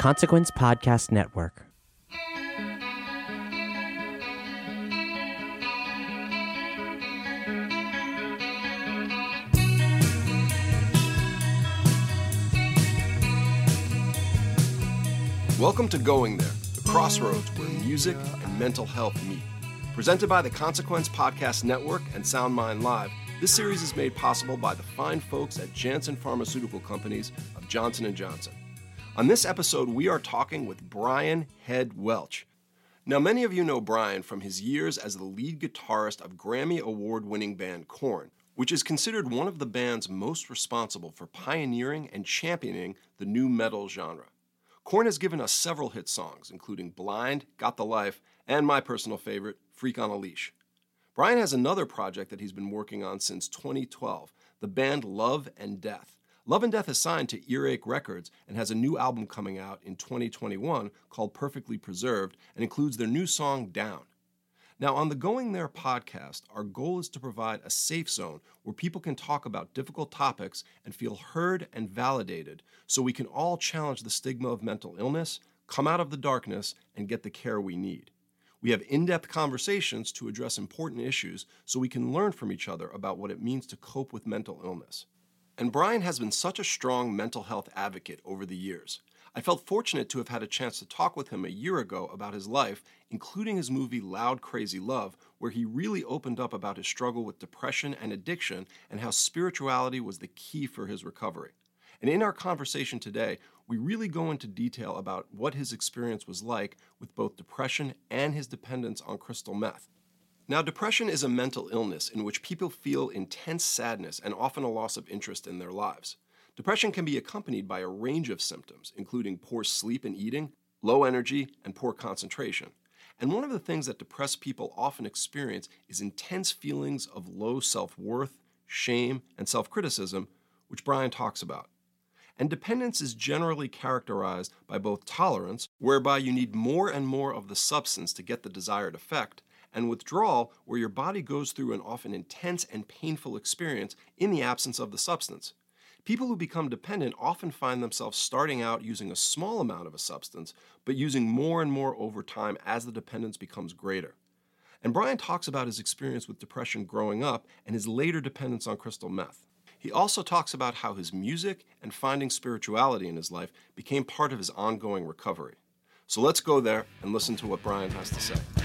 Consequence Podcast Network. Welcome to Going There, the crossroads where music and mental health meet. Presented by the Consequence Podcast Network and SoundMind Live, this series is made possible by the fine folks at Janssen Pharmaceutical Companies of Johnson & Johnson. On this episode, we are talking with Brian Head Welch. Now, many of you know Brian from his years as the lead guitarist of Grammy Award winning band Korn, which is considered one of the bands most responsible for pioneering and championing the nu metal genre. Korn has given us several hit songs, including Blind, Got the Life, and my personal favorite, Freak on a Leash. Brian has another project that he's been working on since 2012, the band Love and Death. Love and Death is signed to Earache Records and has a new album coming out in 2021 called Perfectly Preserved and includes their new song Down. Now, on the Going There podcast, our goal is to provide a safe zone where people can talk about difficult topics and feel heard and validated so we can all challenge the stigma of mental illness, come out of the darkness, and get the care we need. We have in depth conversations to address important issues so we can learn from each other about what it means to cope with mental illness. And Brian has been such a strong mental health advocate over the years. I felt fortunate to have had a chance to talk with him a year ago about his life, including his movie Loud Krazy Love, where he really opened up about his struggle with depression and addiction and how spirituality was the key for his recovery. And in our conversation today, we really go into detail about what his experience was like with both depression and his dependence on crystal meth. Now, depression is a mental illness in which people feel intense sadness and often a loss of interest in their lives. Depression can be accompanied by a range of symptoms, including poor sleep and eating, low energy, and poor concentration. And one of the things that depressed people often experience is intense feelings of low self worth, shame, and self criticism, which Brian talks about. And dependence is generally characterized by both tolerance, whereby you need more and more of the substance to get the desired effect, and withdrawal, where your body goes through an often intense and painful experience in the absence of the substance. People who become dependent often find themselves starting out using a small amount of a substance, but using more and more over time as the dependence becomes greater. And Brian talks about his experience with depression growing up and his later dependence on crystal meth. He also talks about how his music and finding spirituality in his life became part of his ongoing recovery. So let's go there and listen to what Brian has to say.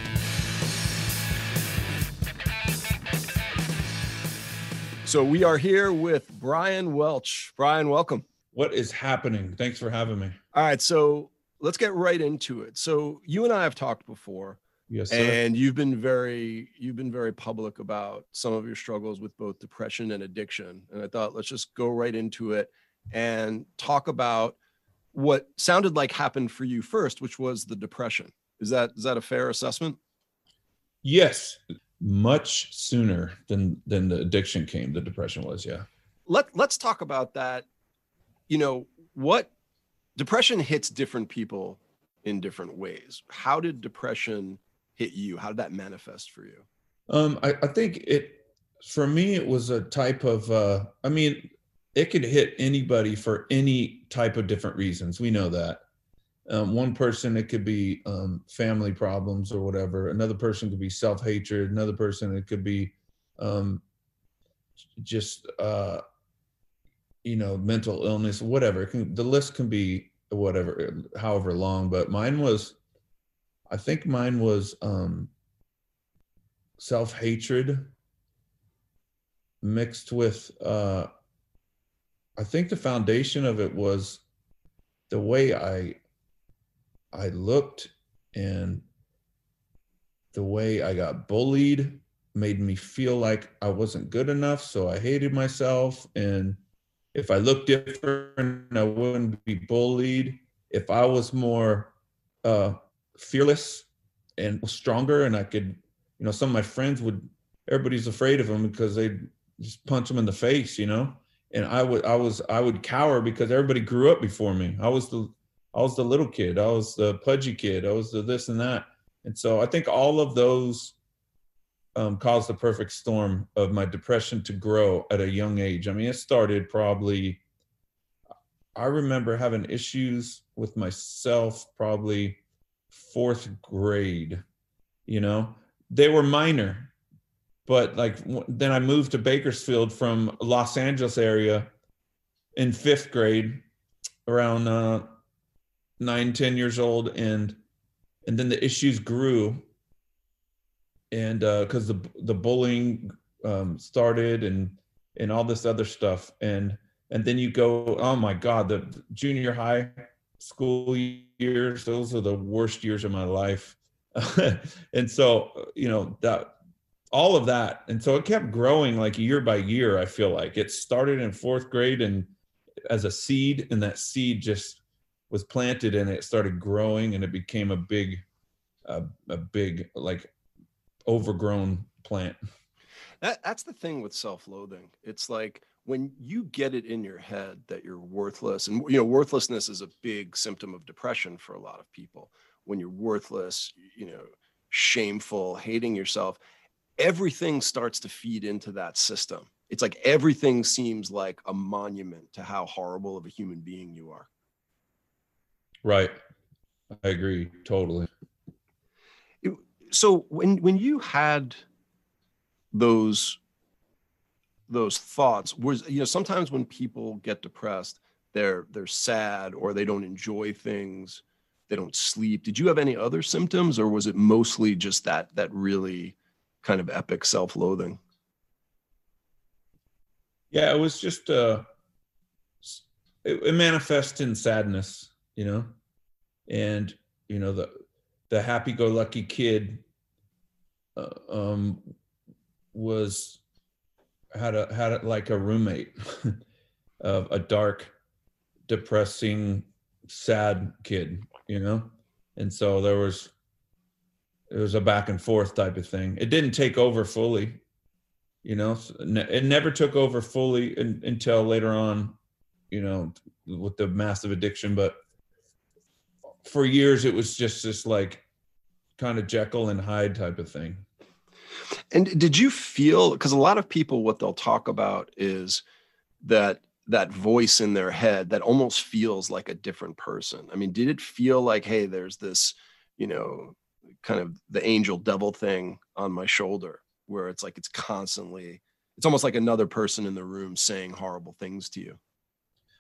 So we are here with Brian Welch. Brian, welcome. What is happening? Thanks for having me. All right, so let's get right into it. So you and I have talked before. Yes, sir. And you've been very you've been very public about some of your struggles with both depression and addiction. And I thought let's just go right into it and talk about what sounded like happened for you first, which was the depression. Is that is that a fair assessment? Yes, much sooner than than the addiction came. The depression was, yeah. Let Let's talk about that. You know what depression hits different people in different ways. How did depression hit you? How did that manifest for you? Um, I, I think it for me it was a type of uh, I mean, it could hit anybody for any type of different reasons. We know that. Um, one person, it could be um, family problems or whatever. Another person could be self hatred. Another person, it could be um, just, uh, you know, mental illness, whatever. Can, the list can be whatever, however long. But mine was, I think mine was um, self hatred mixed with uh, I think the foundation of it was the way I I looked and the way I got bullied made me feel like I wasn't good enough, so I hated myself and if I looked different, I wouldn't be bullied. If I was more uh, fearless and stronger, and I could, you know, some of my friends would, everybody's afraid of them because they just punch them in the face, you know and I would I was I would cower because everybody grew up before me. I was the I was the little kid. I was the pudgy kid. I was the this and that. And so I think all of those um, caused the perfect storm of my depression to grow at a young age. I mean, it started probably. I remember having issues with myself probably fourth grade. You know, they were minor but like then I moved to Bakersfield from Los Angeles area in fifth grade, around uh, nine ten years old, and and then the issues grew, and because uh, the the bullying um, started and and all this other stuff, and and then you go, oh my God, the junior high school years, those are the worst years of my life. and so, you know, that all of that. And so it kept growing like year by year i feel like. It started in fourth grade and as a seed and that seed just was planted and it started growing and it became a big uh, a big like overgrown plant that, that's the thing with self-loathing it's like when you get it in your head that you're worthless and you know worthlessness is a big symptom of depression for a lot of people when you're worthless you know shameful hating yourself everything starts to feed into that system. It's like everything seems like a monument to how horrible of a human being you are. Right. I agree totally. so when when you had those those thoughts was you know sometimes when people get depressed they're they're sad or they don't enjoy things they don't sleep did you have any other symptoms or was it mostly just that that really kind of epic self-loathing yeah it was just uh it, it manifests in sadness you know and you know the the happy-go-lucky kid uh, um was had a had a, like a roommate of a dark depressing sad kid you know and so there was it was a back and forth type of thing. It didn't take over fully, you know. It never took over fully in, until later on, you know, with the massive addiction. But for years, it was just this like kind of Jekyll and Hyde type of thing. And did you feel because a lot of people what they'll talk about is that that voice in their head that almost feels like a different person. I mean, did it feel like, hey, there's this, you know, kind of the angel devil thing on my shoulder where it's like it's constantly it's almost like another person in the room saying horrible things to you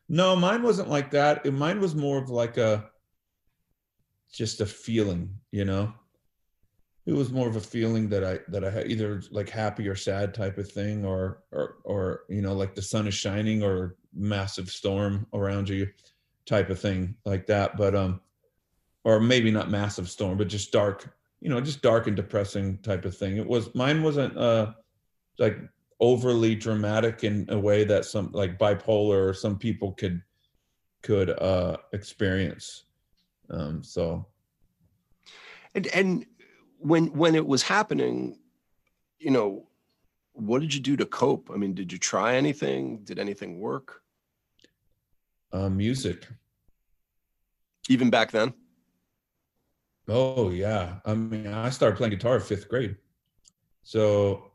no mine wasn't like that mine was more of like a just a feeling you know it was more of a feeling that i that i had either like happy or sad type of thing or or or you know like the sun is shining or massive storm around you type of thing like that but um or maybe not massive storm, but just dark, you know, just dark and depressing type of thing. It was mine wasn't uh like overly dramatic in a way that some like bipolar or some people could could uh experience. Um so and and when when it was happening, you know, what did you do to cope? I mean, did you try anything? Did anything work? Uh, music. Even back then? Oh yeah. I mean, I started playing guitar fifth grade. So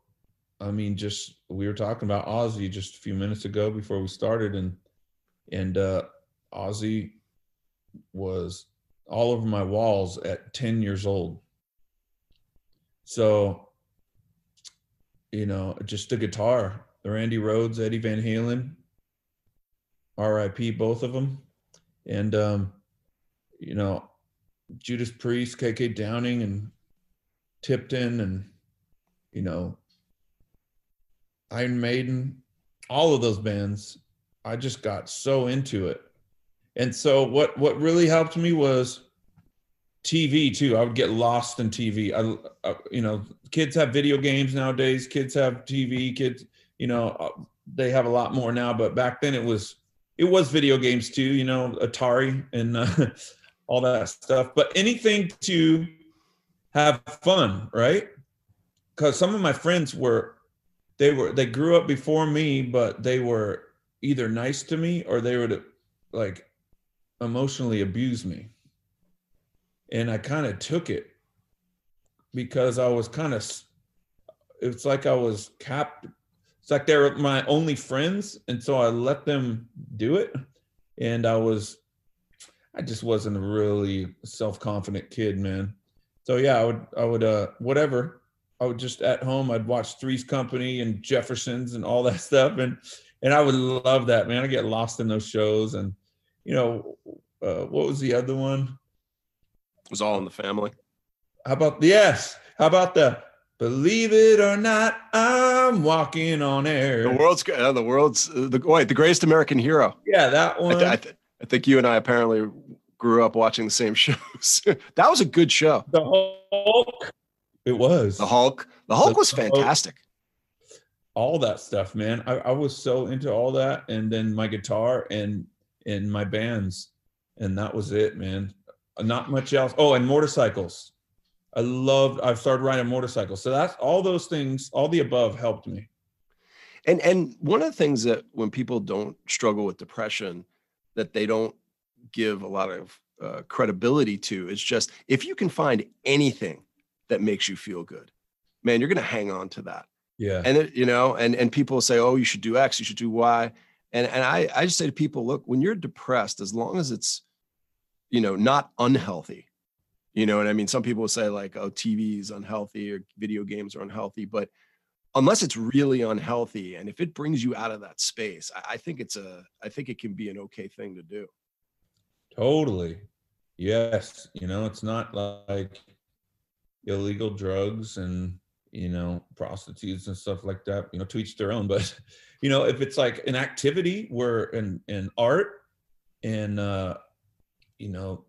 I mean, just we were talking about Ozzy just a few minutes ago before we started, and and uh, Ozzy was all over my walls at 10 years old. So, you know, just the guitar, the Randy Rhoads, Eddie Van Halen, RIP, both of them. And, um, you know, Judas Priest, KK Downing, and Tipton, and, you know, Iron Maiden, all of those bands. I just got so into it. And so what what really helped me was TV too. I would get lost in TV. I, I, you know, kids have video games nowadays. Kids have TV. Kids, you know, uh, they have a lot more now. But back then it was it was video games too. You know, Atari and uh, all that stuff. But anything to have fun, right? Because some of my friends were they were they grew up before me, but they were either nice to me or they would like emotionally abuse me and I kind of took it because I was kind of it's like I was capped. It's like they were my only friends, and so I let them do it. And I was, I just wasn't a really self-confident kid, man. So yeah, I would, I would, uh, whatever. I would just at home. I'd watch Three's Company and Jeffersons and all that stuff, and and I would love that, man. I get lost in those shows, and you know, uh, what was the other one? It was all in the family. How about the, yes? How about the believe it or not, I'm walking on air. The world's uh, the world's uh, the wait the greatest American hero. Yeah, that one. I, I, th- I think you and I apparently grew up watching the same shows. that was a good show. The Hulk. It was the Hulk. The Hulk the was fantastic. Hulk. All that stuff, man. I, I was so into all that, and then my guitar and and my bands, and that was it, man not much else. Oh, and motorcycles. I loved. I've started riding motorcycles. So that's all those things. All the above helped me. And and one of the things that when people don't struggle with depression, that they don't give a lot of uh, credibility to is just if you can find anything that makes you feel good, man, you're going to hang on to that. Yeah. And it, you know, and and people say, oh, you should do X, you should do Y, and and I I just say to people, look, when you're depressed, as long as it's you know, not unhealthy. You know what I mean? Some people will say like, oh, TV is unhealthy or video games are unhealthy, but unless it's really unhealthy and if it brings you out of that space, I, I think it's a, I think it can be an okay thing to do. Totally. Yes. You know, it's not like illegal drugs and, you know, prostitutes and stuff like that, you know, to each their own. But, you know, if it's like an activity where in, in art and, uh, you know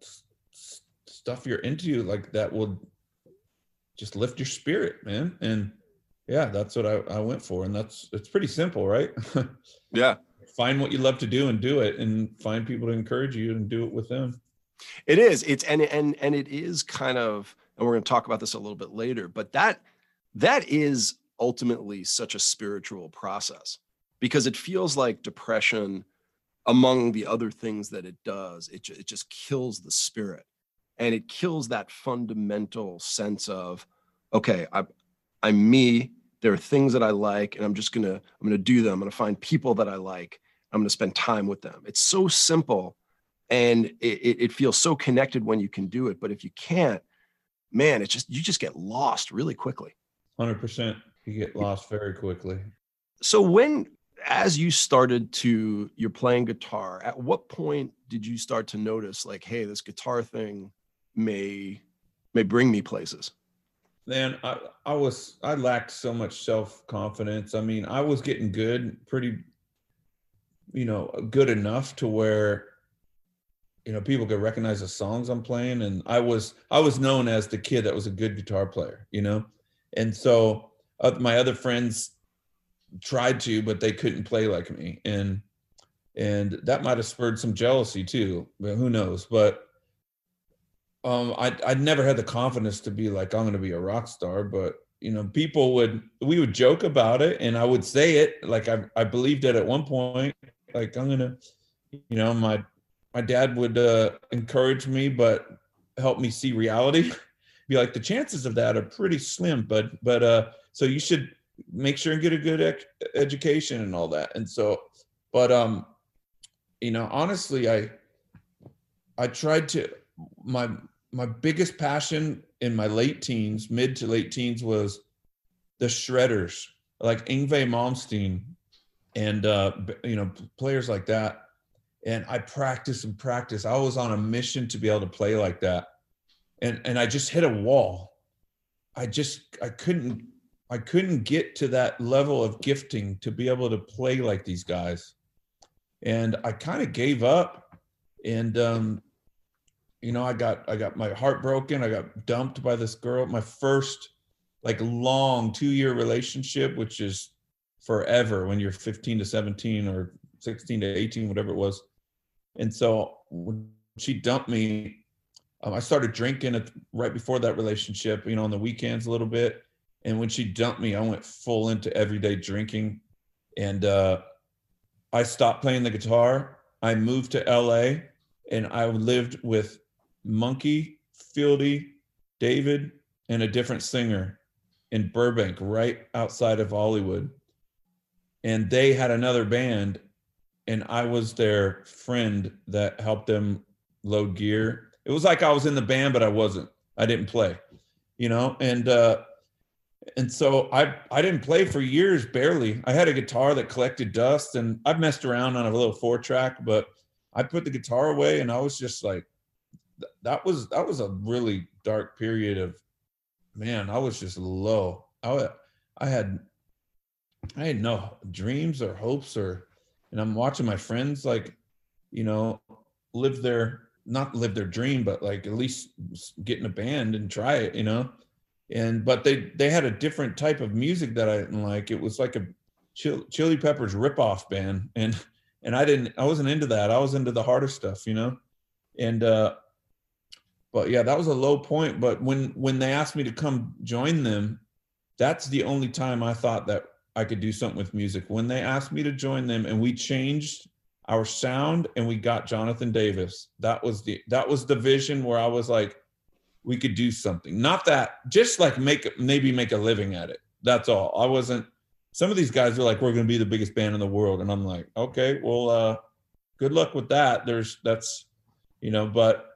stuff you're into like that will just lift your spirit man and yeah that's what I, I went for and that's it's pretty simple right yeah find what you love to do and do it and find people to encourage you and do it with them it is it's and and and it is kind of and we're going to talk about this a little bit later but that that is ultimately such a spiritual process because it feels like depression among the other things that it does, it, it just kills the spirit and it kills that fundamental sense of, okay, I, I'm me. There are things that I like, and I'm just gonna I'm gonna do them. I'm gonna find people that I like. I'm gonna spend time with them. It's so simple, and it, it feels so connected when you can do it. But if you can't, man, it's just you just get lost really quickly. Hundred percent, you get lost very quickly. So when as you started to you're playing guitar at what point did you start to notice like hey this guitar thing may may bring me places? Man i i was i lacked so much self-confidence. I mean i was getting good pretty you know good enough to where you know people could recognize the songs i'm playing and i was i was known as the kid that was a good guitar player you know and so uh, my other friends tried to, but they couldn't play like me, and and that might have spurred some jealousy too. But who knows? But um, I I never had the confidence to be like I'm going to be a rock star, but you know, people would we would joke about it, and I would say it like I I believed it at one point. Like I'm gonna, you know, my my dad would uh, encourage me, but help me see reality. be like the chances of that are pretty slim, but but uh, so you should make sure and get a good ec- education and all that. And so, but um, you know, honestly, I I tried to my my biggest passion in my late teens, mid to late teens, was the shredders, like Yngwie Malmsteen, and uh, you know, players like that. And I practiced and practiced. I was on a mission to be able to play like that, and and I just hit a wall. I just I couldn't I couldn't get to that level of gifting to be able to play like these guys. And I kind of gave up. And um, you know, I got I got my heart broken. I got dumped by this girl. My first like long two year relationship, which is forever when you're 15 to 17 or 16 to 18, whatever it was. And so when she dumped me, um, I started drinking right before that relationship, you know, on the weekends a little bit and when she dumped me, I went full into everyday drinking. And uh, I stopped playing the guitar. I moved to LA and I lived with Munky, Fieldy, David, and a different singer in Burbank, right outside of Hollywood. And they had another band, and I was their friend that helped them load gear. It was like I was in the band, but I wasn't. I didn't play, you know. And uh, and so I I didn't play for years, barely. I had a guitar that collected dust, and I've messed around on a little four track, but I put the guitar away, and I was just like, that was that was a really dark period of, man, I was just low. I I had I had no dreams or hopes or, and I'm watching my friends like, you know, live their not live their dream, but like at least get in a band and try it, you know and but they they had a different type of music that I didn't like. It was like a Chili, Chili Peppers ripoff band, and and I didn't I wasn't into that. I was into the harder stuff, you know, and uh, but yeah, that was a low point. But when when they asked me to come join them, that's the only time I thought that I could do something with music. When they asked me to join them, and we changed our sound and we got Jonathan Davis. That was the that was the vision where I was like, we could do something. Not that, just like make maybe make a living at it. That's all. I wasn't. Some of these guys are like, we're to be the biggest band in the world, and I'm like, okay, well, uh, good luck with that. There's that's, you know, but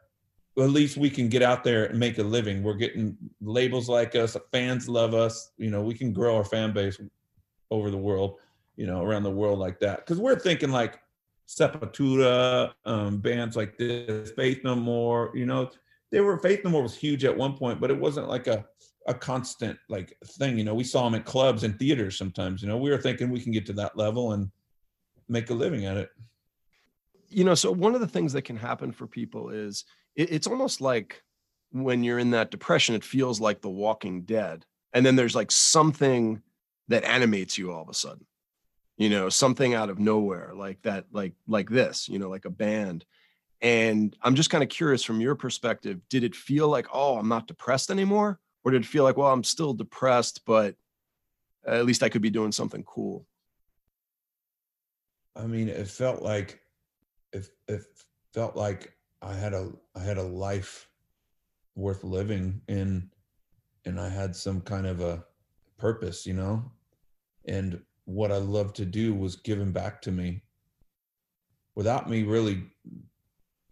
at least we can get out there and make a living. We're getting labels like us, fans love us. You know, we can grow our fan base over the world, you know, around the world like that. Because we're thinking like Sepultura, um, bands like this, Faith No More, you know, they were Faith No More was huge at one point, but it wasn't like a a constant like thing. You know, we saw them at clubs and theaters sometimes. You know, we were thinking we can get to that level and make a living at it. You know, so one of the things that can happen for people is it, it's almost like when you're in that depression, it feels like The Walking Dead, and then there's like something that animates you all of a sudden. You know, something out of nowhere, like that, like like this. You know, like a band and I'm just kind of curious from your perspective, did it feel like, oh, I'm not depressed anymore? Or did it feel like, well, I'm still depressed, but at least I could be doing something cool? I mean, it felt like it, it felt like I had a I had a life worth living and and I had some kind of a purpose, you know? And what I loved to do was given back to me without me really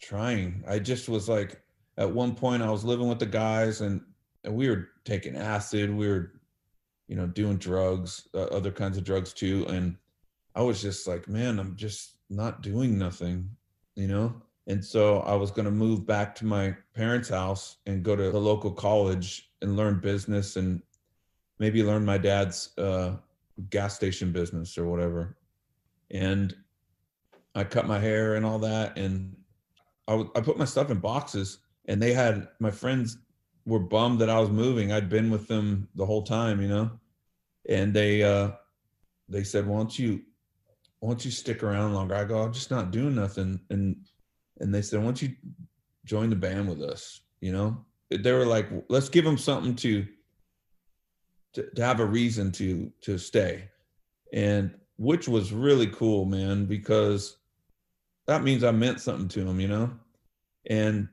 trying. I just was like, at one point, I was living with the guys, and, and we were taking acid. We were, you know, doing drugs, uh, other kinds of drugs too. And I was just like, man, I'm just not doing nothing, you know. And so I was going to move back to my parents' house and go to the local college and learn business and maybe learn my dad's uh, gas station business or whatever. And I cut my hair and all that. And I, w- I put my stuff in boxes and they had my friends were bummed that I was moving. I'd been with them the whole time, you know, and they uh, they said, "Why don't you, why don't you stick around longer?" I go, "I'm just not doing nothing," and and they said, "Why don't you join the band with us?" You know, they were like, "Let's give them something to to, to have a reason to to stay," and which was really cool, man, because that means I meant something to him, you know? And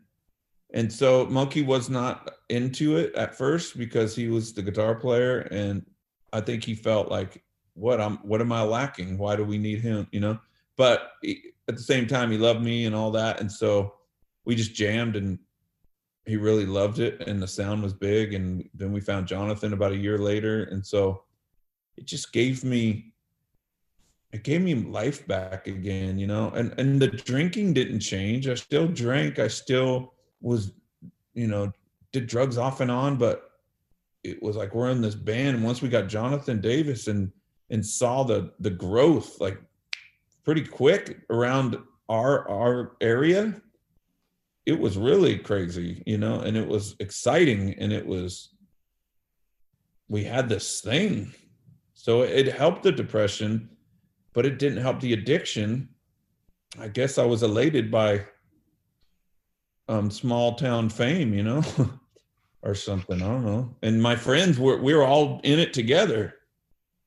and so Munky was not into it at first because he was the guitar player and I think he felt like, what I'm, what am I lacking? Why do we need him? You know, but he, at the same time, he loved me and all that, and so we just jammed and he really loved it and the sound was big and then we found jonathan about a year later and so it just gave me it gave me life back again you know? And and the drinking didn't change. I still drank. I still was you know did drugs off and on but it was like we're in this band. And once we got jonathan davis and and saw the the growth like pretty quick around our our area it was really crazy, you know, and it was exciting and it was we had this thing. So it helped the depression, but it didn't help the addiction. I guess I was elated by um small town fame, you know, or something. I don't know. And my friends were we were all in it together.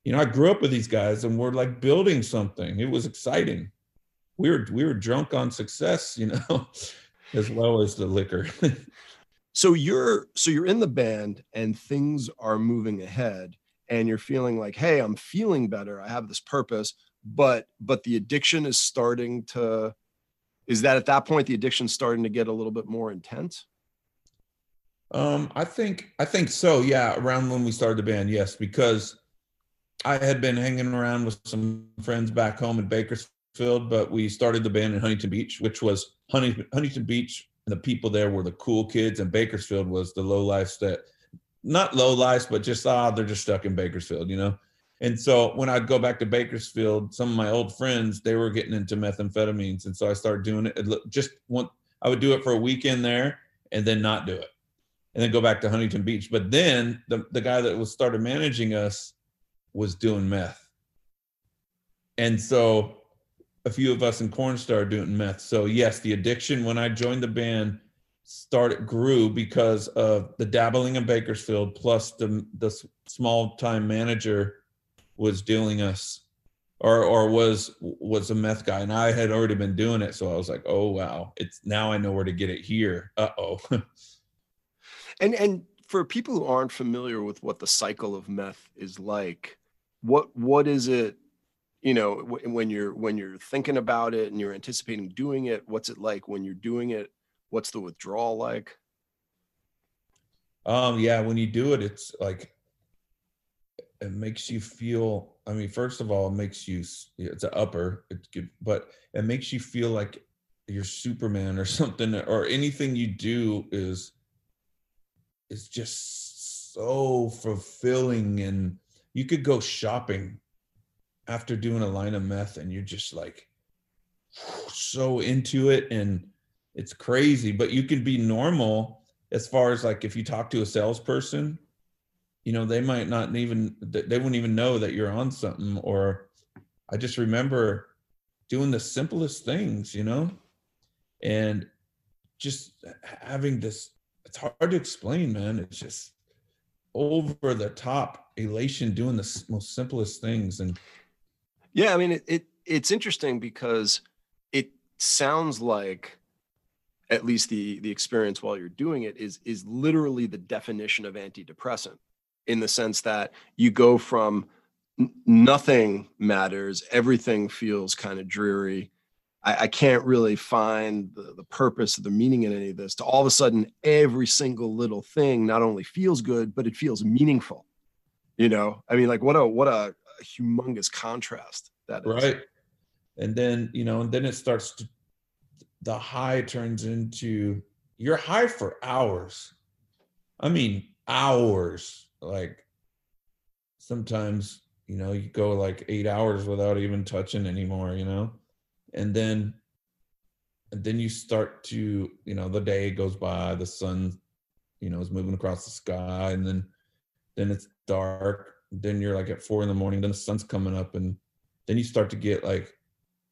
You know, I grew up with these guys and we're like building something. It was exciting. We were we were drunk on success, you know as well as the liquor. so you're so you're in the band and things are moving ahead and you're feeling like, hey, I'm feeling better. I have this purpose, but but the addiction is starting to is that at that point the addiction starting to get a little bit more intense? Um, I think I think so. Yeah, around when we started the band, yes, because I had been hanging around with some friends back home in Bakersfield, but we started the band in Huntington Beach, which was Huntington, Huntington Beach and the people there were the cool kids, and Bakersfield was the low life that not low life, but just ah, they're just stuck in Bakersfield, you know. And so when I'd go back to Bakersfield, some of my old friends they were getting into methamphetamines, and so I started doing it. Just one, I would do it for a weekend there, and then not do it, and then go back to Huntington Beach. But then the the guy that was started managing us was doing meth, and so a few of us in Cornstar doing meth. So yes, the addiction when I joined the band started grew because of the dabbling in Bakersfield plus the the small time manager was dealing us or or was was a meth guy and I had already been doing it. So I was like oh wow. It's now I know where to get it here. Uh-oh. And and for people who aren't familiar with what the cycle of meth is like what what is it you know when you're when you're thinking about it and you're anticipating doing it what's it like when you're doing it? What's the withdrawal like? Um yeah when you do it it's like it makes you feel i mean first of all it makes you it's an upper it's good but it makes you feel like you're superman or something or anything you do is is just so fulfilling and you could go shopping after doing a line of meth and you're just like so into it and it's crazy but you can be normal as far as like if you talk to a salesperson you know they might not even they wouldn't even know that you're on something or i just remember doing the simplest things you know? And just having this it's hard to explain man. It's just over the top elation doing the most simplest things and yeah, I mean it, it it's interesting because it sounds like at least the the experience while you're doing it is is literally the definition of antidepressant in the sense that you go from nothing matters everything feels kind of dreary. I, I, can't really find the, the purpose or the meaning in any of this to all of a sudden every single little thing not only feels good but it feels meaningful you know? I mean like what a what a humongous contrast that is. Right. And then, you know, and then it starts to, the high turns into you're high for hours. I mean, hours. Like sometimes, you know, you go like eight hours without even touching anymore, you know? And then, and then you start to, you know, the day goes by, the sun, you know, is moving across the sky, and then, then it's dark, then you're like at four in the morning then the sun's coming up and then you start to get like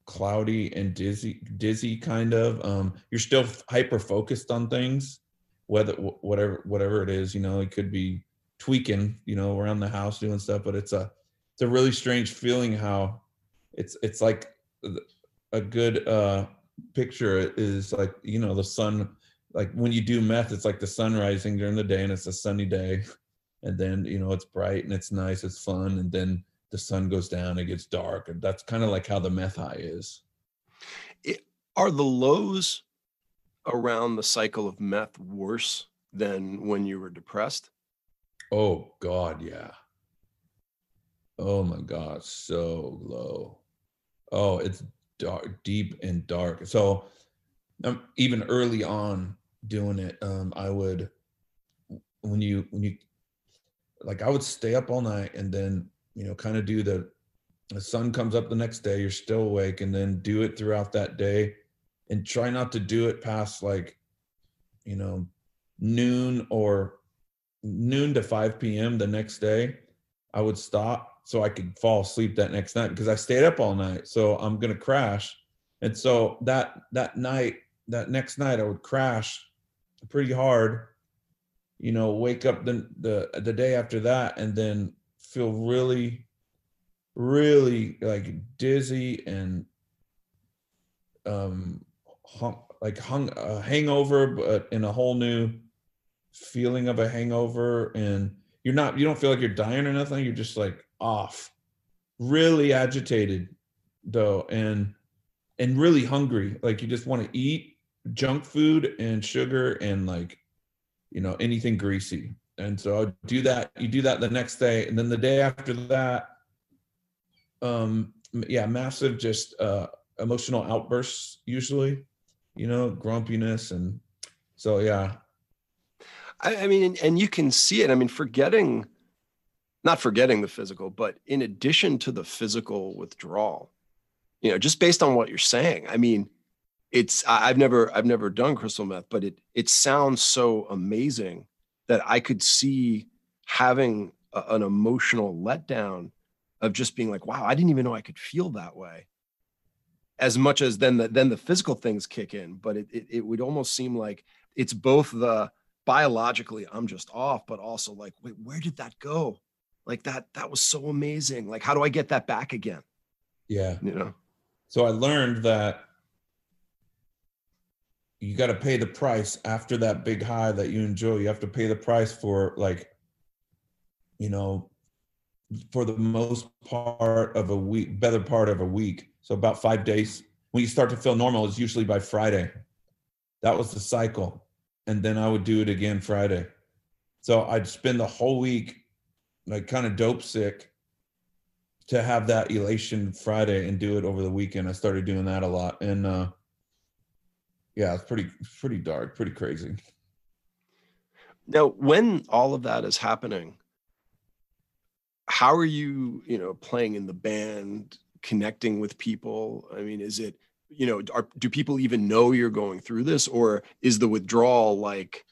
cloudy and dizzy dizzy kind of um you're still hyper focused on things whether whatever whatever it is you know it could be tweaking you know around the house doing stuff but it's a it's a really strange feeling how it's it's like a good uh picture is like you know the sun like when you do meth it's like the sun rising during the day and it's a sunny day and then you know it's bright and it's nice, it's fun, and then the sun goes down, it gets dark, and that's kind of like how the meth high is. It, are the lows around the cycle of meth worse than when you were depressed? Oh God, yeah. Oh my God, so low. Oh, it's dark, deep and dark. So, um, even early on doing it, um, I would when you when you like I would stay up all night and then you know kind of do the the sun comes up the next day, you're still awake, and then do it throughout that day, and try not to do it past like you know noon or noon to 5 p.m. the next day. I would stop so I could fall asleep that next night because I stayed up all night. So I'm gonna crash. And so that that night, that next night I would crash pretty hard, you know, wake up the the the day after that and then feel really, really like dizzy and um hung, like hung a hangover, but in a whole new feeling of a hangover. And you're not you don't feel like you're dying or nothing. You're just like off. Really agitated though and and really hungry. Like you just want to eat junk food and sugar and like you know anything greasy and so i do that you do that the next day and then the day after that um yeah massive just uh emotional outbursts usually you know grumpiness and so yeah I, I mean, and you can see it. I mean, forgetting, not forgetting the physical, but in addition to the physical withdrawal, you know, just based on what you're saying, I mean, it's I've never I've never done crystal meth, but it it sounds so amazing that I could see having a, an emotional letdown of just being like, wow, I didn't even know I could feel that way. As much as then the then the physical things kick in, but it it, it would almost seem like it's both the biologically i'm just off but also like wait where did that go? Like that that was so amazing. Like how do i get that back again? Yeah. You know? So i learned that you got to pay the price after that big high that you enjoy you have to pay the price for like you know for the most part of a week better part of a week so about five days when you start to feel normal is usually by friday that was the cycle and then I would do it again Friday. So I'd spend the whole week like kind of dope sick to have that elation Friday and do it over the weekend. I started doing that a lot. And uh yeah, it's pretty pretty dark, pretty crazy. Now, when all of that is happening, how are you, you know, playing in the band, connecting with people? I mean, is it you know are, do people even know you're going through this or is the withdrawal like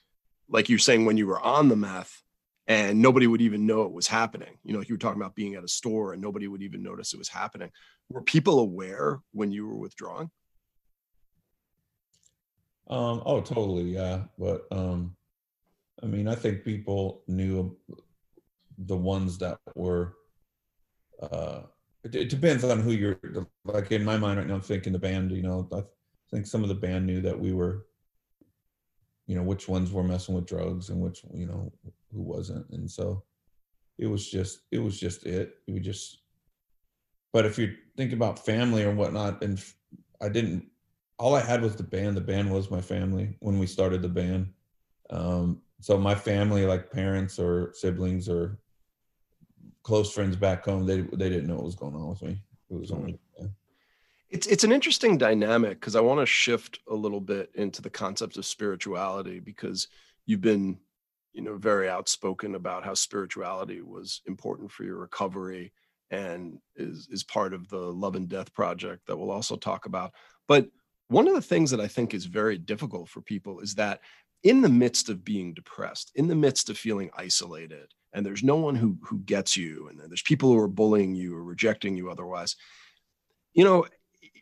like you're saying when you were on the meth and nobody would even know it was happening you know you were talking about being at a store and nobody would even notice it was happening were people aware when you were withdrawing um oh totally yeah but um i mean i think people knew the ones that were uh it, it, depends on who you're like in my mind right now i'm thinking the band you know i think some of the band knew that we were you know which ones were messing with drugs and which you know who wasn't and so it was just it was just it we just but if you think about family or whatnot and i didn't all i had was the band the band was my family when we started the band um so my family like parents or siblings or close friends back home, they they didn't know what was going on with me. It was only. Yeah. It's it's an interesting dynamic because I want to shift a little bit into the concept of spirituality because you've been, you know, very outspoken about how spirituality was important for your recovery and is is part of the Love and Death project that we'll also talk about. But one of the things that I think is very difficult for people is that in the midst of being depressed, in the midst of feeling isolated, and there's no one who who gets you and there's people who are bullying you or rejecting you otherwise you know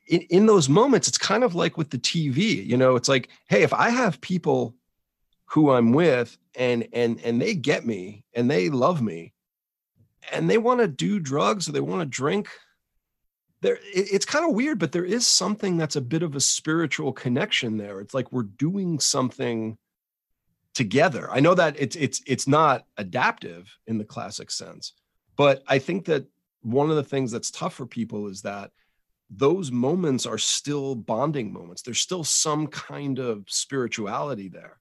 in, in those moments it's kind of like with the tv you know it's like hey if i have people who i'm with and and and they get me and they love me and they want to do drugs or they want to drink there it's kind of weird but there is something that's a bit of a spiritual connection there it's like we're doing something together. I know that it's it's it's not adaptive in the classic sense, but I think that one of the things that's tough for people is that those moments are still bonding moments. There's still some kind of spirituality there.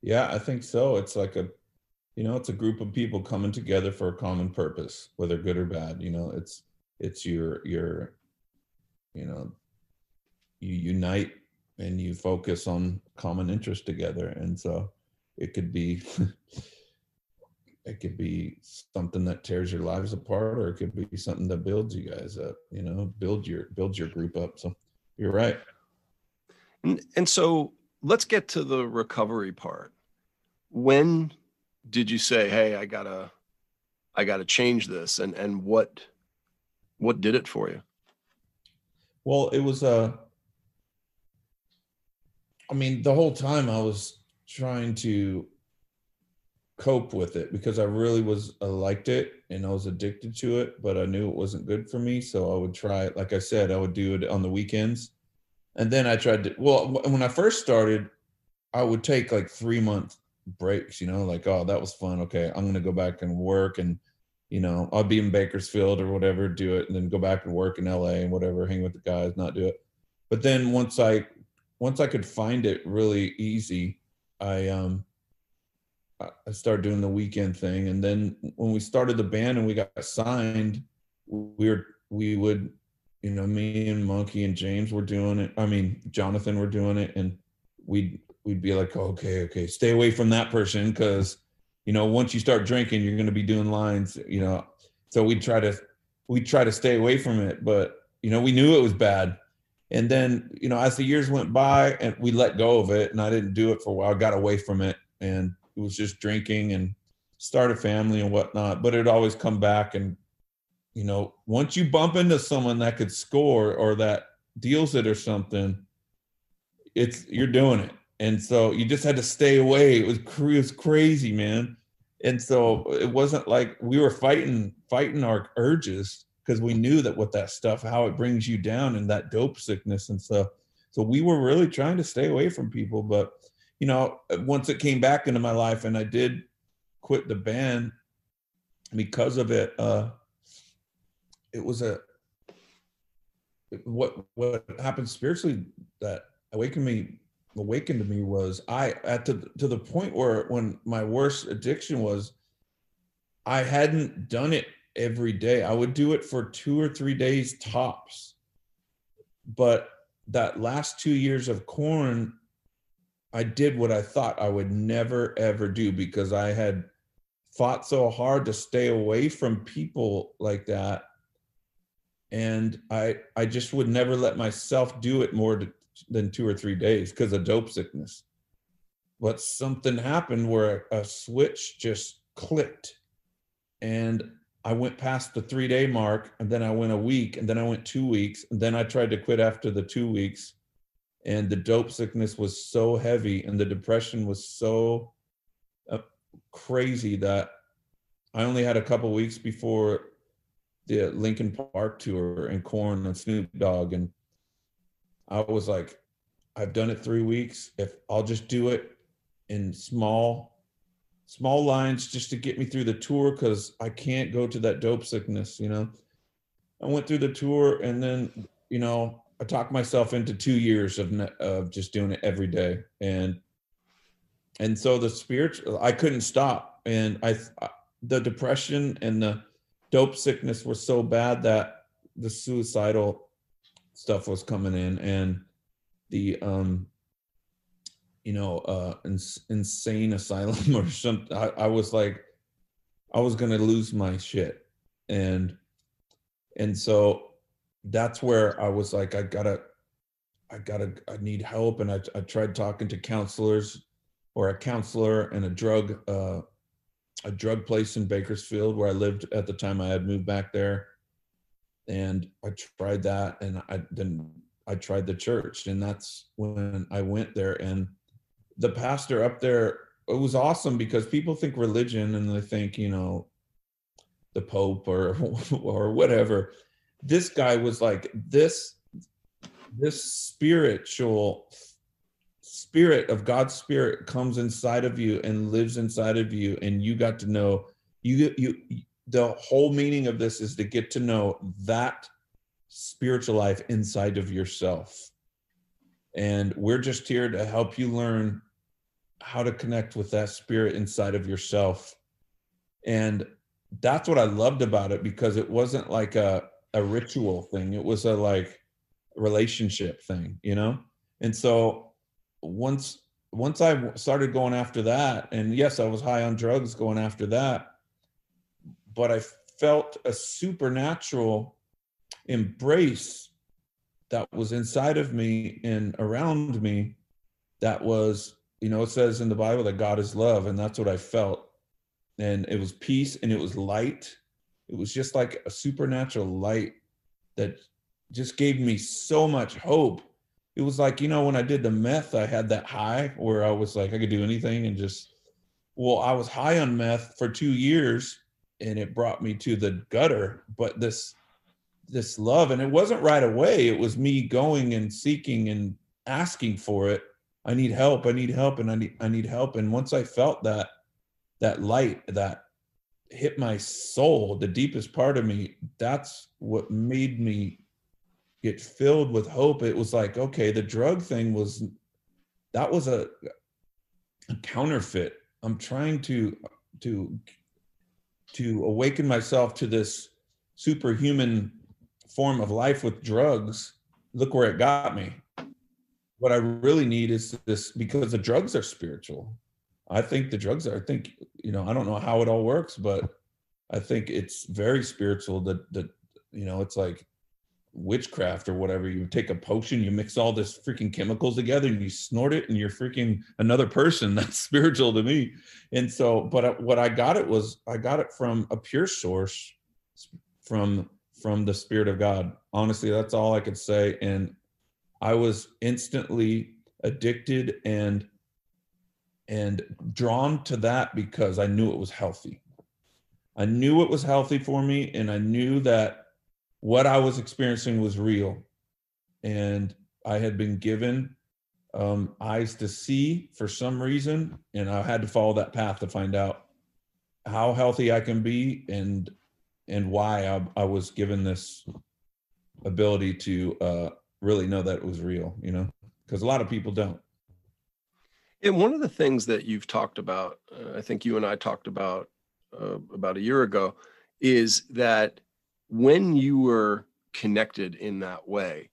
Yeah, I think so. It's like a, you know, it's a group of people coming together for a common purpose, whether good or bad. You know, it's it's your your, you know, you unite and you focus on common interest together, and so it could be. it could be something that tears your lives apart or it could be something that builds you guys up you know build your builds your group up so you're right and and so let's get to the recovery part when did you say hey i gotta i gotta change this and and what what did it for you well it was uh i mean the whole time i was trying to cope with it because I really was I liked it and I was addicted to it, but I knew it wasn't good for me. So I would try it. Like I said, I would do it on the weekends. And then I tried to well when I first started, I would take like three month breaks, you know, like, oh, that was fun. Okay, I'm gonna go back and work and you know, I'll be in Bakersfield or whatever, do it, and then go back and work in LA and whatever, hang with the guys, not do it. But then once I once I could find it really easy, I um I started doing the weekend thing, and then when we started the band and we got signed, we were we would, you know, me and Munky and James were doing it. I mean, Jonathan were doing it, and we'd we'd be like, okay, okay, stay away from that person because, you know, once you start drinking, you're going to be doing lines, you know. So we'd try to we try to stay away from it, but you know, we knew it was bad. And then, you know, as the years went by and we let go of it and I didn't do it for a while, I got away from it and it was just drinking and start a family and whatnot. But it'd always come back and you know, once you bump into someone that could score or that deals it or something, it's you're doing it. And so you just had to stay away. It was, it was crazy, man. And so it wasn't like we were fighting fighting our urges because we knew that with that stuff, how it brings you down and that dope sickness and stuff. So we were really trying to stay away from people, but you know, once it came back into my life and I did quit the band because of it, uh, it was a, what, what happened spiritually that awakened me, awakened to me was I, at to, to the point where when my worst addiction was, I hadn't done it every day. I would do it for two or three days tops. But that last two years of Korn, I did what I thought I would never ever do because I had fought so hard to stay away from people like that and I I just would never let myself do it more to, than 2 or 3 days because of dope sickness. But something happened where a switch just clicked and I went past the 3 day mark and then I went a week and then I went 2 weeks and then I tried to quit after the 2 weeks and the dope sickness was so heavy and the depression was so uh, crazy that I only had a couple weeks before the Linkin Park tour and Korn and Snoop Dogg and I was like I've done it 3 weeks. If I'll just do it in small small lines just to get me through the tour cuz I can't go to that dope sickness you know? I went through the tour and then you know I talked myself into two years of of just doing it every day, and and so the spiritual I couldn't stop, and I the depression and the dope sickness were so bad that the suicidal stuff was coming in, and the um you know uh ins- insane asylum or something. I, I was like, I was gonna lose my shit, and and so that's where I was like, I gotta, I gotta, I need help. And I, I tried talking to counselors or a counselor and a drug, uh, a drug place in Bakersfield where I lived at the time I had moved back there. And I tried that and I then I tried the church and that's when I went there and the pastor up there it was awesome because people think religion and they think, you know, the Pope or or whatever. This guy was like this this spiritual spirit of God's spirit comes inside of you and lives inside of you, and you got to know you you the whole meaning of this is to get to know that spiritual life inside of yourself. And we're just here to help you learn how to connect with that spirit inside of yourself. And that's what I loved about it because it wasn't like a, a ritual thing. It was a like relationship thing, you know? And so once once I started going after that, and yes, I was high on drugs going after that, but I felt a supernatural embrace that was inside of me and around me that was you know it says in the bible that god is love and that's what i felt. And it was peace and it was light. It was just like a supernatural light that just gave me so much hope. It was like you know when i did the meth i had that high where i was like i could do anything and just well i was high on meth for two years and it brought me to the gutter but this this love and it wasn't right away. It was me going and seeking and asking for it. I need help i need help and i need i need help. And once i felt that that light that hit my soul the deepest part of me that's what made me get filled with hope. It was like okay the drug thing was that was a, a counterfeit. I'm trying to to to awaken myself to this superhuman form of life with drugs, look where it got me. What I really need is this because the drugs are spiritual. I think the drugs are, I think, you know, I don't know how it all works, but I think it's very spiritual that, that, you know, it's like witchcraft or whatever. You take a potion, you mix all this freaking chemicals together and you snort it and you're freaking another person. That's spiritual to me. And so, but what I got it was, I got it from a pure source from from the Spirit of God. Honestly, that's all I could say. And I was instantly addicted and and drawn to that because I knew it was healthy. I knew it was healthy for me, and I knew that what I was experiencing was real. And I had been given um, eyes to see for some reason, and I had to follow that path to find out how healthy I can be and and why I, I was given this ability to uh, really know that it was real, you know, because a lot of people don't. And one of the things that you've talked about, uh, I think you and I talked about uh, about a year ago, is that when you were connected in that way,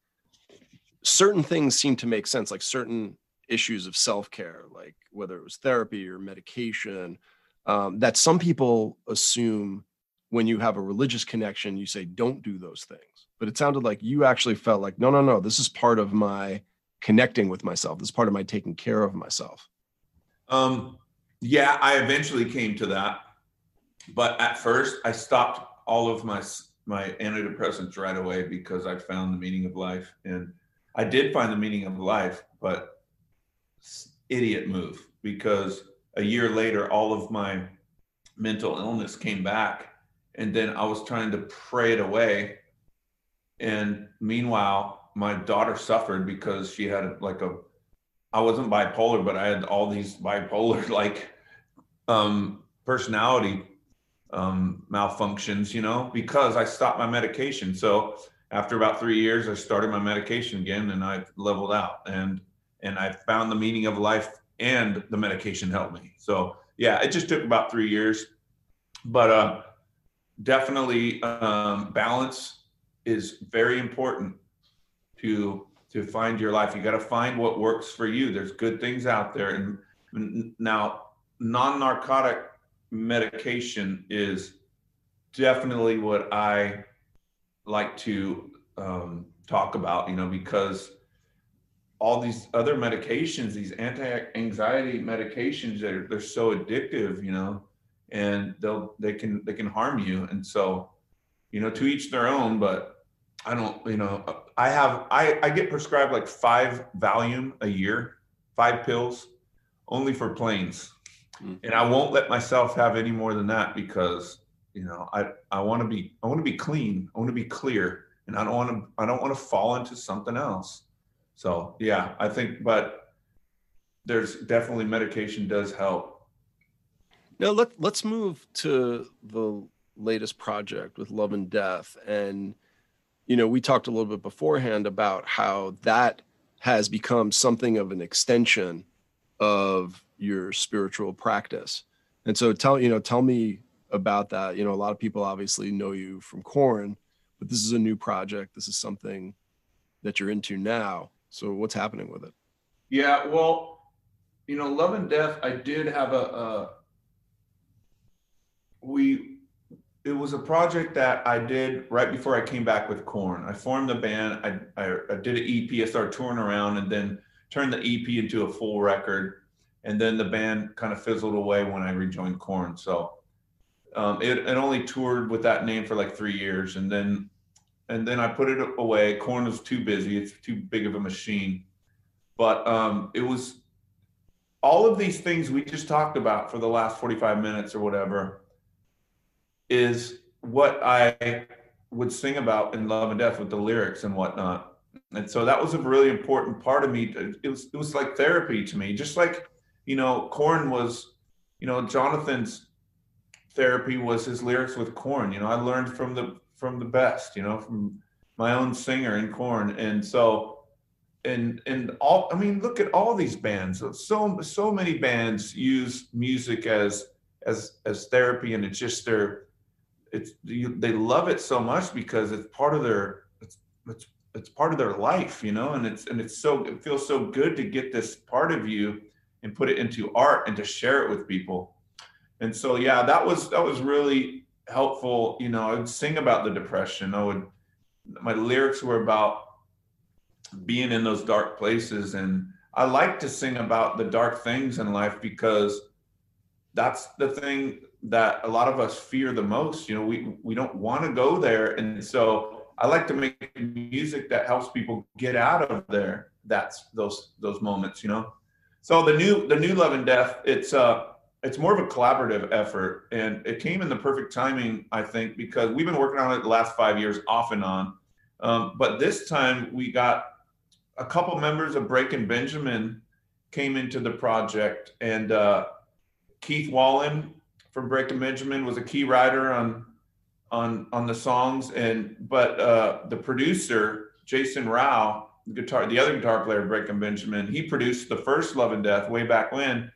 certain things seem to make sense, like certain issues of self care, like whether it was therapy or medication, um, that some people assume when you have a religious connection, you say, don't do those things. But it sounded like you actually felt like, no, no, no, this is part of my connecting with myself. This is part of my taking care of myself. Um, yeah, I eventually came to that. But at first, I stopped all of my my antidepressants right away because I found the meaning of life. And I did find the meaning of life, but idiot move because a year later, all of my mental illness came back and then I was trying to pray it away. And meanwhile, my daughter suffered because she had like a, I wasn't bipolar, but I had all these bipolar like um, personality um, malfunctions, you know, because I stopped my medication. So after about three years, I started my medication again, and I leveled out, and and I found the meaning of life, and the medication helped me. So yeah, it just took about three years, but uh, definitely um, balance is very important to to find your life. You got to find what works for you. There's good things out there, and now non-narcotic medication is definitely what I like to um, talk about. You know, because all these other medications, these anti-anxiety medications, they're they're so addictive. You know, and they'll they can they can harm you and so you know to each their own but i don't you know i have i i get prescribed like five valium a year five pills only for planes mm-hmm. and i won't let myself have any more than that because you know i i want to be i want to be clean i want to be clear and i don't want to i don't want to fall into something else so yeah i think but there's definitely medication does help. Now let let's move to the latest project with Love and Death, and you know we talked a little bit beforehand about how that has become something of an extension of your spiritual practice. And so tell you know tell me about that. You know a lot of people obviously know you from Korn, but this is a new project. This is something that you're into now. So what's happening with it? Yeah, well, you know, Love and Death, I did have a, a we it was a project that I did right before I came back with Korn. I formed the band. I, I, I did an EP. I started touring around and then turned the EP into a full record. And then the band kind of fizzled away when I rejoined Korn. So um, it, it only toured with that name for like three years. And then and then I put it away. Korn was too busy. It's too big of a machine. But um, it was all of these things we just talked about for the last 45 minutes or whatever is what I would sing about in Love and Death with the lyrics and whatnot. And so that was a really important part of me. It was it was like therapy to me, just like you know, Korn was, you know, Jonathan's therapy was his lyrics with Korn. You know, I learned from the from the best, you know, from my own singer in Korn, And so and and all I mean, look at all these bands. So so many bands use music as as as therapy and it's just their it's you, they love it so much because it's part of their it's, it's it's part of their life you know and it's and it's so it feels so good to get this part of you and put it into art and to share it with people and so yeah that was that was really helpful you know i would sing about the depression i would my lyrics were about being in those dark places and i like to sing about the dark things in life because that's the thing that a lot of us fear the most. You know, we we don't want to go there, and so I like to make music that helps people get out of there. That's those those moments. You know, so the new the new Love and Death. It's uh it's more of a collaborative effort, and it came in the perfect timing, I think, because we've been working on it the last five years, off and on. Um, but this time we got a couple members of Breaking Benjamin came into the project, and uh, Keith Wallen from Breaking Benjamin was a key writer on on on the songs, and but uh, the producer Jasen Rauch, guitar, the other guitar player Breaking Benjamin, he produced the first Love and Death way back when,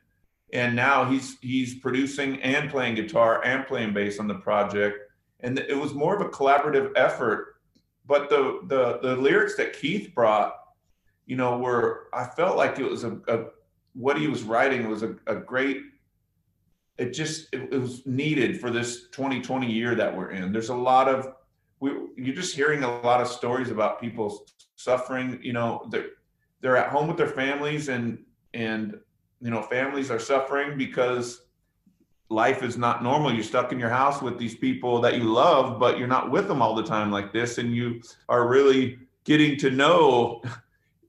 and now he's he's producing and playing guitar and playing bass on the project, and it was more of a collaborative effort. But the the the lyrics that Keith brought, you know, were I felt like it was a, a what he was writing was a, a great it just it, it, was needed for this 2020 year that we're in there's a lot of we you're just hearing a lot of stories about people suffering you know they're they're at home with their families and and you know families are suffering because life is not normal. You're stuck in your house with these people that you love but you're not with them all the time like this. And you are really getting to know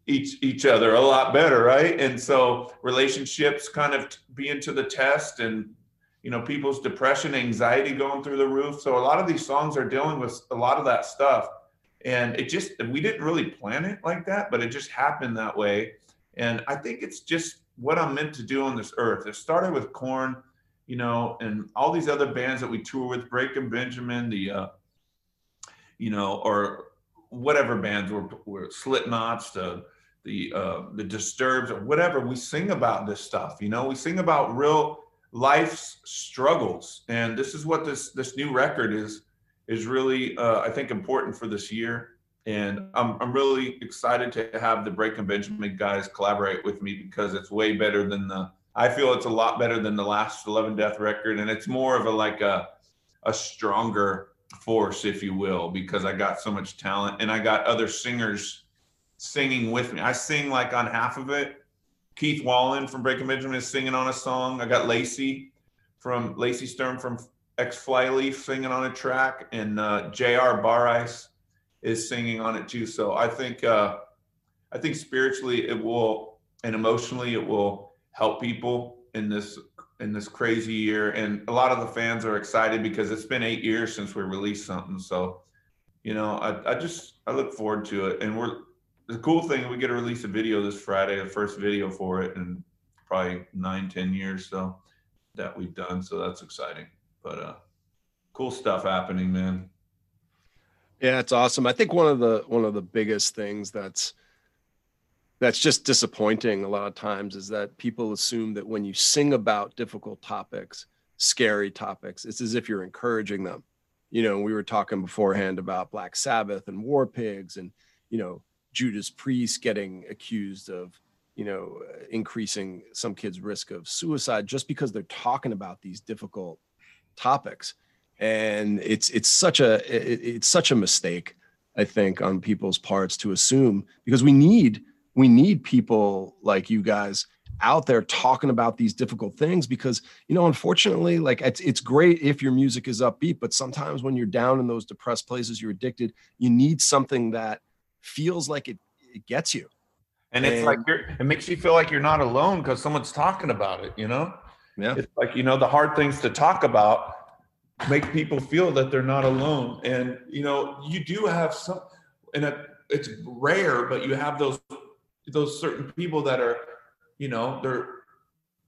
each each other a lot better right? And so relationships kind of being to the test and you know people's depression anxiety going through the roof. So a lot of these songs are dealing with a lot of that stuff and it just we didn't really plan it like that but it just happened that way. And i think it's just what i'm meant to do on this earth. It started with Korn you know and all these other bands that we tour with breaking benjamin the uh you know or whatever bands were, were slipknots the the uh the disturbs or whatever. We sing about this stuff you know? We sing about real life's struggles. And this is what this this new record is is really uh, i think important for this year. And I'm, I'm really excited to have the breaking benjamin guys collaborate with me because it's way better than the i feel it's a lot better than the last Love and Death record. And it's more of a like a a stronger force if you will because i got so much talent and i got other singers singing with me. I sing like on half of it. Keith Wallen from Breaking Benjamin is singing on a song. I got Lacey from Lacey Sturm from X Flyleaf singing on a track, and uh, J.R. Bareis is singing on it too. So I think uh, I think spiritually it will and emotionally it will help people in this in this crazy year. And a lot of the fans are excited because it's been eight years since we released something. So you know, I, I just I look forward to it, and we're the cool thing we get to release a video this friday the first video for it and probably nine, ten years so that we've done. So that's exciting. But uh, cool stuff happening, man. Yeah, it's awesome. I think one of the one of the biggest things that's that's just disappointing a lot of times is that people assume that when you sing about difficult topics, scary topics, it's as if you're encouraging them. You know, we were talking beforehand about Black Sabbath and War Pigs and, you know, Judas Priest getting accused of, you know, increasing some kids' risk of suicide just because they're talking about these difficult topics. And it's it's such a it, it's such a mistake, I think, on people's parts to assume because we need we need people like you guys out there talking about these difficult things because you know unfortunately like it's it's great if your music is upbeat but sometimes when you're down in those depressed places you're addicted you need something that feels like it it gets you and it's like you're it makes you feel like you're not alone because someone's talking about it you know yeah. It's like you know the hard things to talk about make people feel that they're not alone. And you know you do have some and it's rare but you have those those certain people that are, you know, they're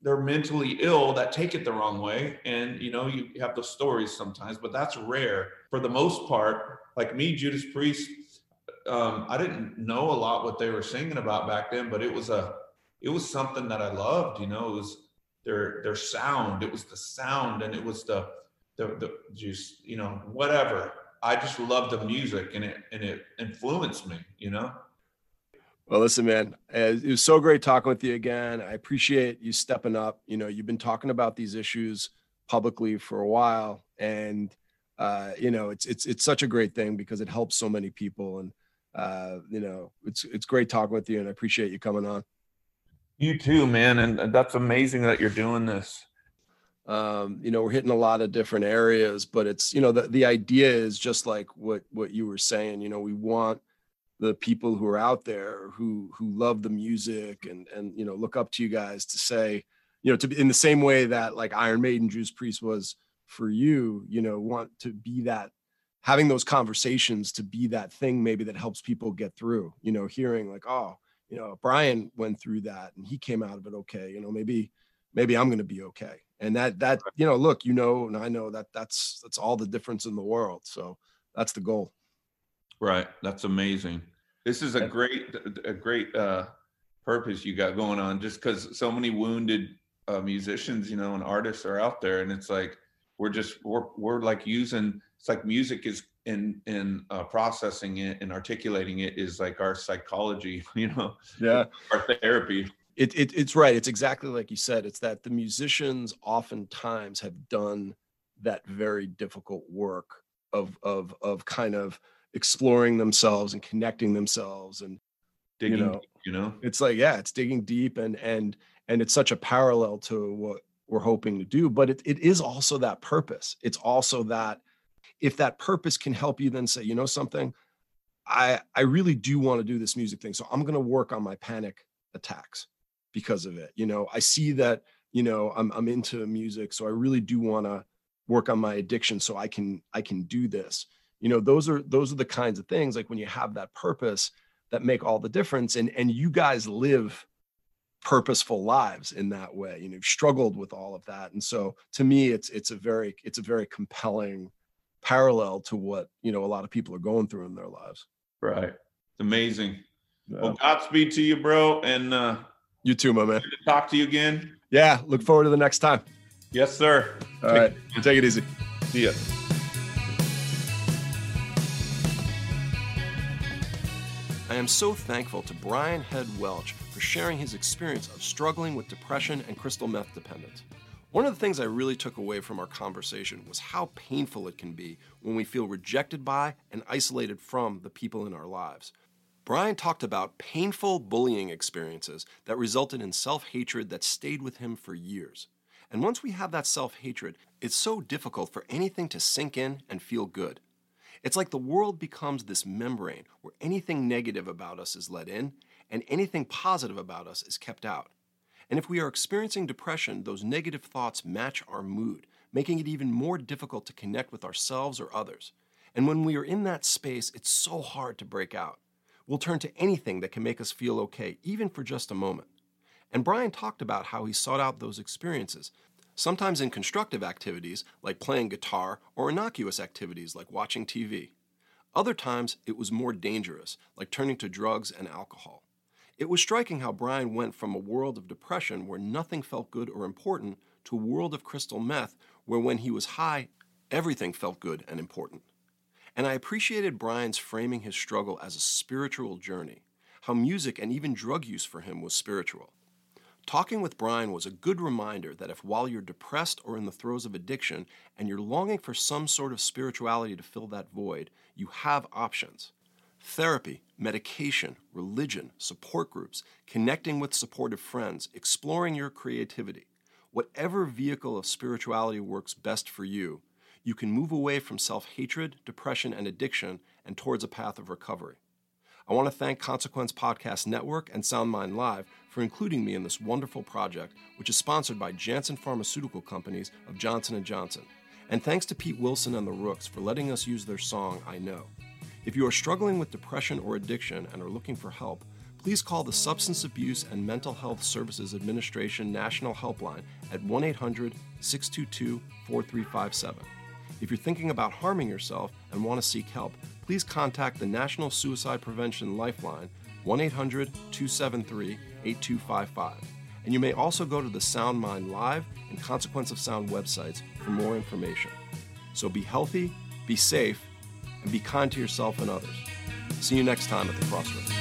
they're mentally ill that take it the wrong way. And you know you have those stories sometimes but that's rare. For the most part like me judas priest um, i didn't know a lot what they were singing about back then but it was a it was something that i loved you know it was their their sound it was the sound and it was the the, the just you know whatever i just loved the music and it and it influenced me you know well, listen, man, it was so great talking with you again. I appreciate you stepping up. You know, you've been talking about these issues publicly for a while, and uh, you know, it's it's it's such a great thing because it helps so many people. And uh, you know, it's it's great talking with you, and I appreciate you coming on. You too, man, and that's amazing that you're doing this. Um, you know, we're hitting a lot of different areas, but it's you know the the idea is just like what what you were saying. You know, we want the people who are out there who who love the music and and you know look up to you guys to say you know to be in the same way that like iron maiden judas priest was for you you know want to be that having those conversations to be that thing maybe that helps people get through you know hearing like oh you know brian went through that and he came out of it okay you know maybe maybe i'm going to be okay and that that you know look you know and i know that that's that's all the difference in the world so that's the goal right that's amazing this is a great, a great uh, purpose you got going on. Just because so many wounded uh, musicians, you know, and artists are out there, and it's like we're just we're we're like using. It's like music is in in uh, processing it and articulating it is like our psychology, you know. Yeah. Our therapy. It, it it's right. It's exactly like you said. It's that the musicians oftentimes have done that very difficult work of of of kind of exploring themselves and connecting themselves and digging you know, you know it's like yeah it's digging deep and and and it's such a parallel to what we're hoping to do but it, it is also that purpose it's also that if that purpose can help you then say you know something? I i really do want to do this music thing so i'm going to work on my panic attacks because of it. You know i see that you know i'm i'm into music so i really do want to work on my addiction so i can i can do this. You know those are those are the kinds of things like when you have that purpose that make all the difference and and you guys live purposeful lives in that way. You know you've struggled with all of that and so to me it's it's a very it's a very compelling parallel to what you know a lot of people are going through in their lives. Right. It's amazing. Yeah. well godspeed to you bro and uh you too my man. talk to you again. Yeah look forward to the next time. Yes sir. All take, right. take it easy. See ya. I am so thankful to Brian Head Welch for sharing his experience of struggling with depression and crystal meth dependence. One of the things I really took away from our conversation was how painful it can be when we feel rejected by and isolated from the people in our lives. Brian talked about painful bullying experiences that resulted in self hatred that stayed with him for years. And once we have that self hatred, it's so difficult for anything to sink in and feel good. It's like the world becomes this membrane where anything negative about us is let in and anything positive about us is kept out. And if we are experiencing depression, those negative thoughts match our mood, making it even more difficult to connect with ourselves or others. And when we are in that space, it's so hard to break out. We'll turn to anything that can make us feel okay, even for just a moment. And Brian talked about how he sought out those experiences, sometimes in constructive activities like playing guitar or innocuous activities like watching TV. Other times, it was more dangerous, like turning to drugs and alcohol. It was striking how Brian went from a world of depression where nothing felt good or important to a world of crystal meth where when he was high, everything felt good and important. And I appreciated Brian's framing his struggle as a spiritual journey, how music and even drug use for him was spiritual. Talking with Brian was a good reminder that if while you're depressed or in the throes of addiction and you're longing for some sort of spirituality to fill that void, you have options. Therapy, medication, religion, support groups, connecting with supportive friends, exploring your creativity. Whatever vehicle of spirituality works best for you, you can move away from self hatred, depression, and addiction and towards a path of recovery. I want to thank Consequence Podcast Network and SoundMind Live for including me in this wonderful project, which is sponsored by Janssen Pharmaceutical Companies of Johnson & Johnson. And thanks to Pete Wilson and the Rooks for letting us use their song, I Know. If you are struggling with depression or addiction and are looking for help, please call the Substance Abuse and Mental Health Services Administration National Helpline at 1 800 622 4357. If you're thinking about harming yourself and want to seek help, please contact the National Suicide Prevention Lifeline 1 800 273 8255. And you may also go to the SoundMind Live and Consequence of Sound websites for more information. So be healthy, be safe, and be kind to yourself and others. See you next time at the Crossroads.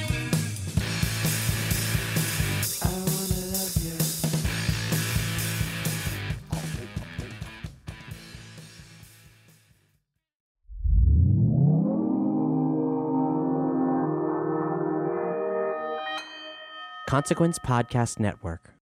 Consequence Podcast Network.